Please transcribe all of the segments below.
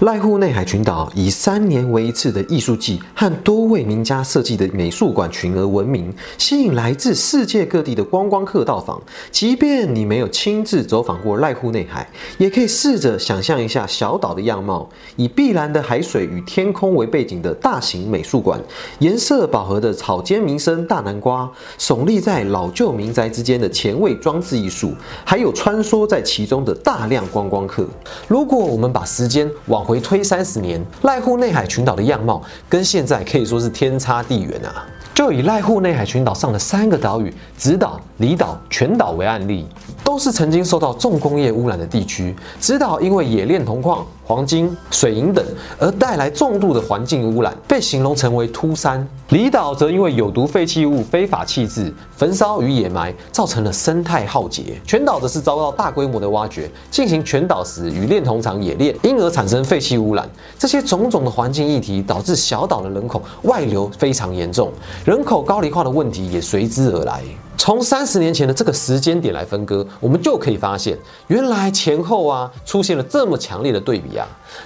濑户内海群岛以三年为一次的艺术季和多位名家设计的美术馆群而闻名，吸引来自世界各地的观光客到访。即便你没有亲自走访过濑户内海，也可以试着想象一下小岛的样貌：以碧蓝的海水与天空为背景的大型美术馆，颜色饱和的草间弥生大南瓜，耸立在老旧民宅之间的前卫装置艺术，还有穿梭在其中的大量观光客。如果我们把时间往回推三十年，濑户内海群岛的样貌跟现在可以说是天差地远啊！就以濑户内海群岛上的三个岛屿——直岛、离岛、全岛为案例，都是曾经受到重工业污染的地区。直岛因为冶炼铜矿。黄金、水银等，而带来重度的环境污染，被形容成为秃山。离岛则因为有毒废弃物非法弃置、焚烧与掩埋，造成了生态浩劫。全岛则是遭到大规模的挖掘，进行全岛时与炼铜厂冶炼，因而产生废弃污染。这些种种的环境议题，导致小岛的人口外流非常严重，人口高龄化的问题也随之而来。从三十年前的这个时间点来分割，我们就可以发现，原来前后啊出现了这么强烈的对比。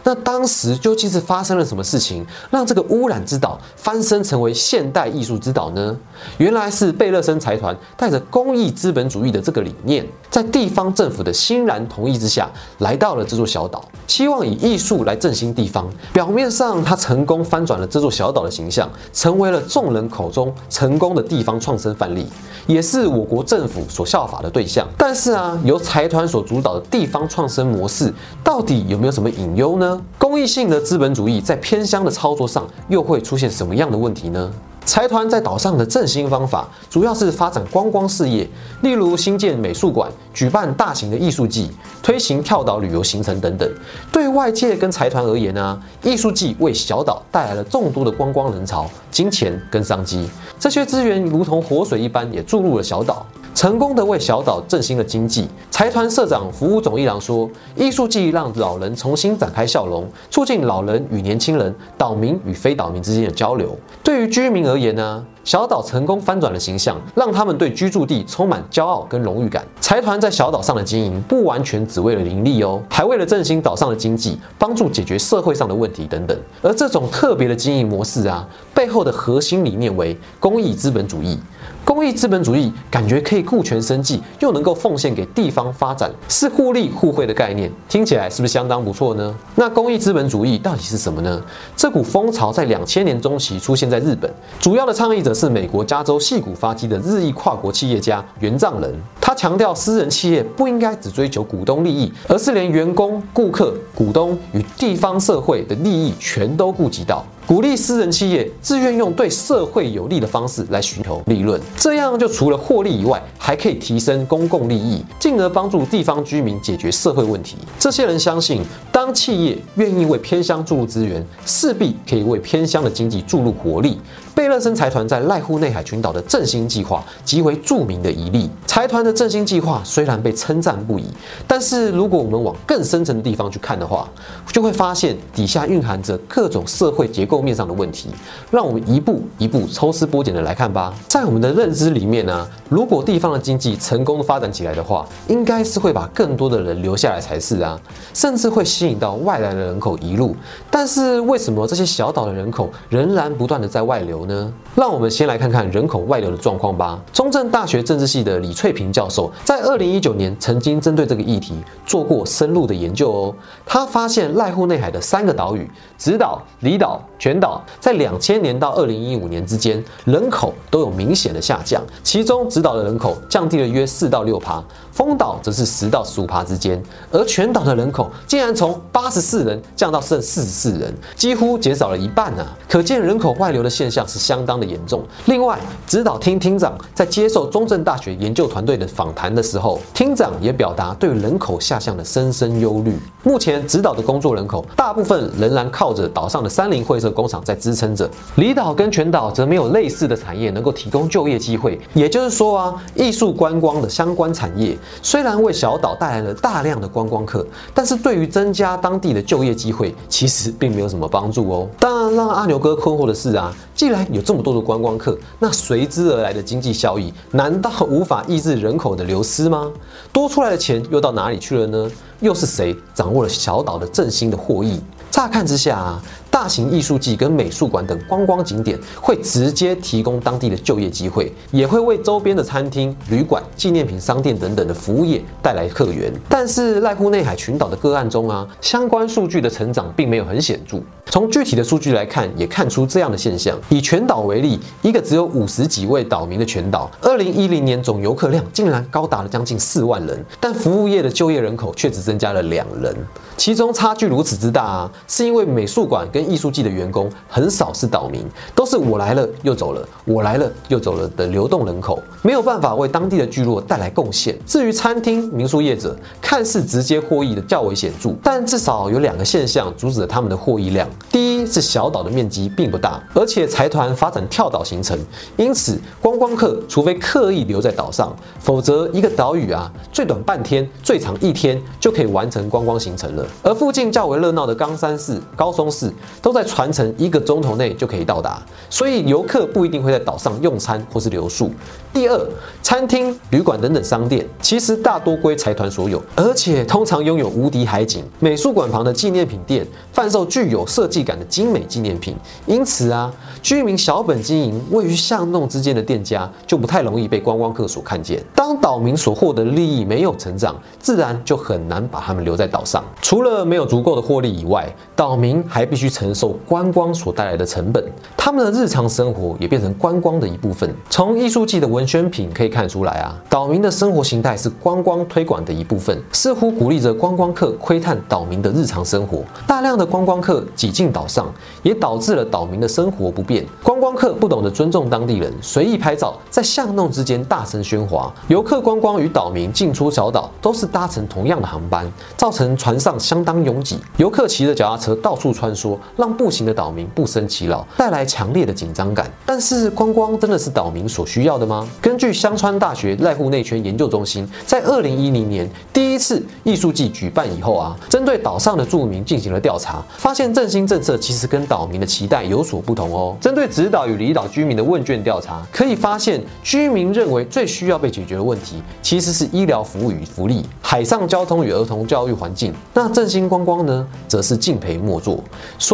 那当时究竟是发生了什么事情，让这个污染之岛翻身成为现代艺术之岛呢？原来是贝勒森财团带着公益资本主义的这个理念，在地方政府的欣然同意之下，来到了这座小岛，希望以艺术来振兴地方。表面上，他成功翻转了这座小岛的形象，成为了众人口中成功的地方创生范例，也是我国政府所效法的对象。但是啊，由财团所主导的地方创生模式，到底有没有什么隐忧？呢？公益性的资本主义在偏乡的操作上又会出现什么样的问题呢？财团在岛上的振兴方法主要是发展观光事业，例如新建美术馆、举办大型的艺术季、推行跳岛旅游行程等等。对外界跟财团而言呢，艺术季为小岛带来了众多的观光人潮、金钱跟商机，这些资源如同活水一般也注入了小岛。成功的为小岛振兴了经济。财团社长服务总一郎说：“艺术季让老人重新展开笑容，促进老人与年轻人、岛民与非岛民之间的交流。对于居民而言呢，小岛成功翻转了形象，让他们对居住地充满骄傲跟荣誉感。财团在小岛上的经营不完全只为了盈利哦，还为了振兴岛上的经济，帮助解决社会上的问题等等。而这种特别的经营模式啊，背后的核心理念为公益资本主义。”公益资本主义感觉可以顾全生计，又能够奉献给地方发展，是互利互惠的概念，听起来是不是相当不错呢？那公益资本主义到底是什么呢？这股风潮在两千年中期出现在日本，主要的倡议者是美国加州戏谷发迹的日裔跨国企业家原藏人。他强调，私人企业不应该只追求股东利益，而是连员工、顾客、股东与地方社会的利益全都顾及到。鼓励私人企业自愿用对社会有利的方式来寻求利润，这样就除了获利以外，还可以提升公共利益，进而帮助地方居民解决社会问题。这些人相信，当企业愿意为偏乡注入资源，势必可以为偏乡的经济注入活力。贝勒森财团在濑户内海群岛的振兴计划极为著名的一例。财团的振兴计划虽然被称赞不已，但是如果我们往更深层的地方去看的话，就会发现底下蕴含着各种社会结构面上的问题。让我们一步一步抽丝剥茧的来看吧。在我们的认知里面呢，如果地方的经济成功发展起来的话，应该是会把更多的人留下来才是啊，甚至会吸引到外来的人口移入。但是为什么这些小岛的人口仍然不断的在外流？呢？让我们先来看看人口外流的状况吧。中正大学政治系的李翠萍教授在二零一九年曾经针对这个议题做过深入的研究哦。他发现濑户内海的三个岛屿——直岛、离岛、全岛，在两千年到二零一五年之间，人口都有明显的下降。其中，直岛的人口降低了约四到六趴，丰岛则是十到十五趴之间，而全岛的人口竟然从八十四人降到剩四十四人，几乎减少了一半呢。可见人口外流的现象。是相当的严重。另外，指导厅厅长在接受中正大学研究团队的访谈的时候，厅长也表达对人口下降的深深忧虑。目前，指导的工作人口大部分仍然靠着岛上的三菱会社工厂在支撑着，离岛跟全岛则没有类似的产业能够提供就业机会。也就是说啊，艺术观光的相关产业虽然为小岛带来了大量的观光客，但是对于增加当地的就业机会，其实并没有什么帮助哦。当然，让阿牛哥困惑的是啊，既然有这么多的观光客，那随之而来的经济效益，难道无法抑制人口的流失吗？多出来的钱又到哪里去了呢？又是谁掌握了小岛的振兴的获益？乍看之下啊，大型艺术季跟美术馆等观光景点会直接提供当地的就业机会，也会为周边的餐厅、旅馆、纪念品商店等等的服务业带来客源。但是濑户内海群岛的个案中啊，相关数据的成长并没有很显著。从具体的数据来看，也看出这样的现象。以全岛为例，一个只有五十几位岛民的全岛，二零一零年总游客量竟然高达了将近四万人，但服务业的就业人口却只增加了两人。其中差距如此之大啊，是因为美术馆跟艺术季的员工很少是岛民，都是我来了又走了，我来了又走了的流动人口，没有办法为当地的聚落带来贡献。至于餐厅、民宿业者，看似直接获益的较为显著，但至少有两个现象阻止了他们的获益量。第一是小岛的面积并不大，而且财团发展跳岛行程，因此观光客除非刻意留在岛上，否则一个岛屿啊，最短半天，最长一天就可以完成观光行程了。而附近较为热闹的冈山市、高松市，都在船程一个钟头内就可以到达，所以游客不一定会在岛上用餐或是留宿。第二，餐厅、旅馆等等商店，其实大多归财团所有，而且通常拥有无敌海景。美术馆旁的纪念品店贩售具有设计感的精美纪念品，因此啊，居民小本经营、位于巷弄之间的店家，就不太容易被观光客所看见。当岛民所获得的利益没有成长，自然就很难把他们留在岛上。除了没有足够的获利以外，岛民还必须承承受观光所带来的成本，他们的日常生活也变成观光的一部分。从艺术季的文宣品可以看出来啊，岛民的生活形态是观光推广的一部分，似乎鼓励着观光客窥探岛民的日常生活。大量的观光客挤进岛上，也导致了岛民的生活不便。观光客不懂得尊重当地人，随意拍照，在巷弄之间大声喧哗。游客观光与岛民进出小岛都是搭乘同样的航班，造成船上相当拥挤。游客骑着脚踏车到处穿梭，让步行的岛民不生其扰，带来强烈的紧张感。但是观光真的是岛民所需要的吗？根据香川大学濑户内圈研究中心在二零一零年第一次艺术季举办以后啊，针对岛上的住民进行了调查，发现振兴政策其实跟岛民的期待有所不同哦。针对直岛与离岛居民的问卷调查，可以发现居民认为最需要被解决的问题，其实是医疗服务与福利、海上交通与儿童教育环境。那振兴观光呢，则是敬陪末座。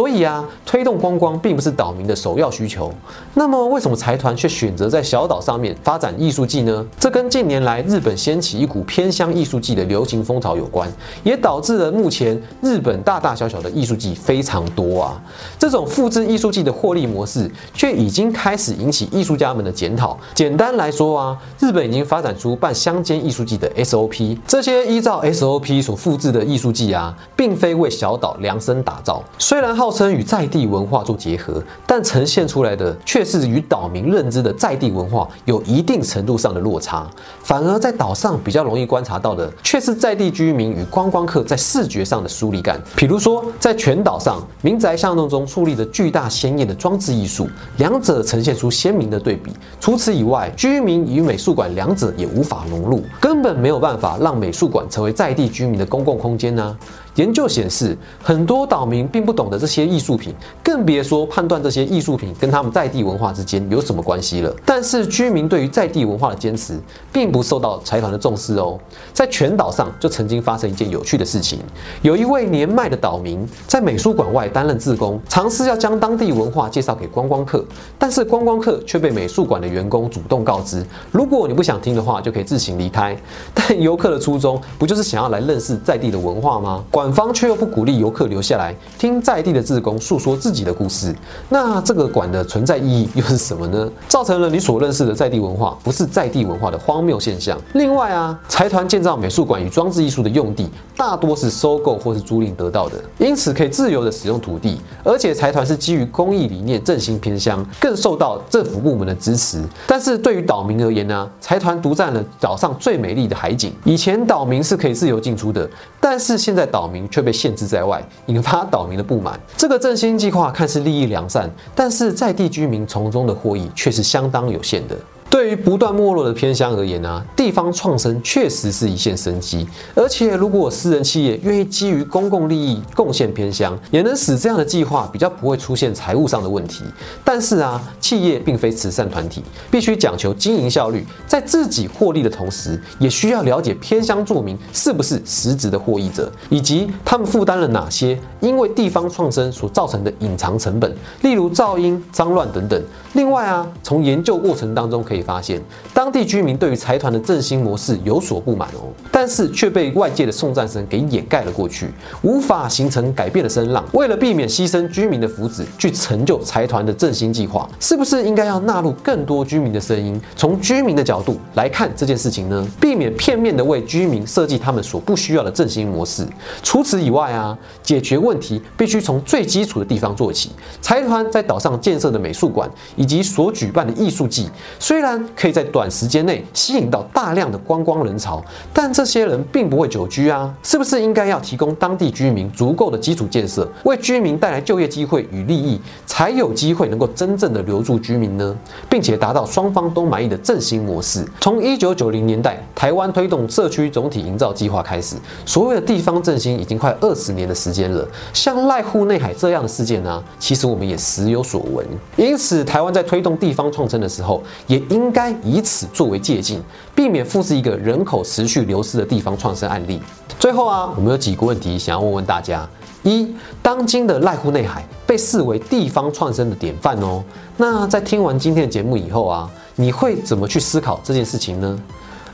所以啊，推动观光并不是岛民的首要需求。那么，为什么财团却选择在小岛上面发展艺术季呢？这跟近年来日本掀起一股偏乡艺术季的流行风潮有关，也导致了目前日本大大小小的艺术季非常多啊。这种复制艺术季的获利模式，却已经开始引起艺术家们的检讨。简单来说啊，日本已经发展出办乡间艺术季的 SOP，这些依照 SOP 所复制的艺术季啊，并非为小岛量身打造。虽然号称与在地文化做结合，但呈现出来的却是与岛民认知的在地文化有一定程度上的落差。反而在岛上比较容易观察到的，却是在地居民与观光客在视觉上的疏离感。比如说，在全岛上民宅巷弄中树立着巨大鲜艳的装置艺术，两者呈现出鲜明的对比。除此以外，居民与美术馆两者也无法融入，根本没有办法让美术馆成为在地居民的公共空间呢。研究显示，很多岛民并不懂得这些艺术品，更别说判断这些艺术品跟他们在地文化之间有什么关系了。但是，居民对于在地文化的坚持，并不受到财团的重视哦。在全岛上，就曾经发生一件有趣的事情：有一位年迈的岛民在美术馆外担任志工，尝试要将当地文化介绍给观光客，但是观光客却被美术馆的员工主动告知，如果你不想听的话，就可以自行离开。但游客的初衷，不就是想要来认识在地的文化吗？馆方却又不鼓励游客留下来听在地的志工诉说自己的故事，那这个馆的存在意义又是什么呢？造成了你所认识的在地文化不是在地文化的荒谬现象。另外啊，财团建造美术馆与装置艺术的用地大多是收购或是租赁得到的，因此可以自由的使用土地，而且财团是基于公益理念振兴偏乡，更受到政府部门的支持。但是对于岛民而言呢，财团独占了岛上最美丽的海景，以前岛民是可以自由进出的，但是现在岛民却被限制在外，引发岛民的不满。这个振兴计划看似利益良善，但是在地居民从中的获益却是相当有限的。对于不断没落的偏乡而言呢，地方创生确实是一线生机。而且，如果私人企业愿意基于公共利益贡献偏乡，也能使这样的计划比较不会出现财务上的问题。但是啊，企业并非慈善团体，必须讲求经营效率，在自己获利的同时，也需要了解偏乡住民是不是实质的获益者，以及他们负担了哪些因为地方创生所造成的隐藏成本，例如噪音、脏乱等等。另外啊，从研究过程当中可以发现，当地居民对于财团的振兴模式有所不满哦，但是却被外界的送战声给掩盖了过去，无法形成改变的声浪。为了避免牺牲居民的福祉去成就财团的振兴计划，是不是应该要纳入更多居民的声音，从居民的角度来看这件事情呢？避免片面的为居民设计他们所不需要的振兴模式。除此以外啊，解决问题必须从最基础的地方做起。财团在岛上建设的美术馆。以及所举办的艺术季，虽然可以在短时间内吸引到大量的观光人潮，但这些人并不会久居啊！是不是应该要提供当地居民足够的基础建设，为居民带来就业机会与利益，才有机会能够真正的留住居民呢？并且达到双方都满意的振兴模式。从一九九零年代台湾推动社区总体营造计划开始，所谓的地方振兴已经快二十年的时间了。像濑户内海这样的事件呢，其实我们也时有所闻。因此，台湾。在推动地方创生的时候，也应应该以此作为借鉴，避免复制一个人口持续流失的地方创生案例。最后啊，我们有几个问题想要问问大家：一，当今的濑户内海被视为地方创生的典范哦。那在听完今天的节目以后啊，你会怎么去思考这件事情呢？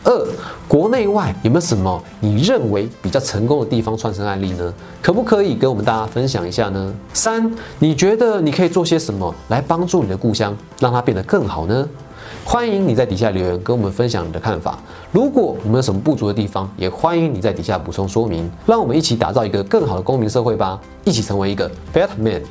二，国内外有没有什么你认为比较成功的地方创生案例呢？可不可以跟我们大家分享一下呢？三，你觉得你可以做些什么来帮助你的故乡，让它变得更好呢？欢迎你在底下留言跟我们分享你的看法。如果我们有什么不足的地方，也欢迎你在底下补充说明。让我们一起打造一个更好的公民社会吧，一起成为一个 better man。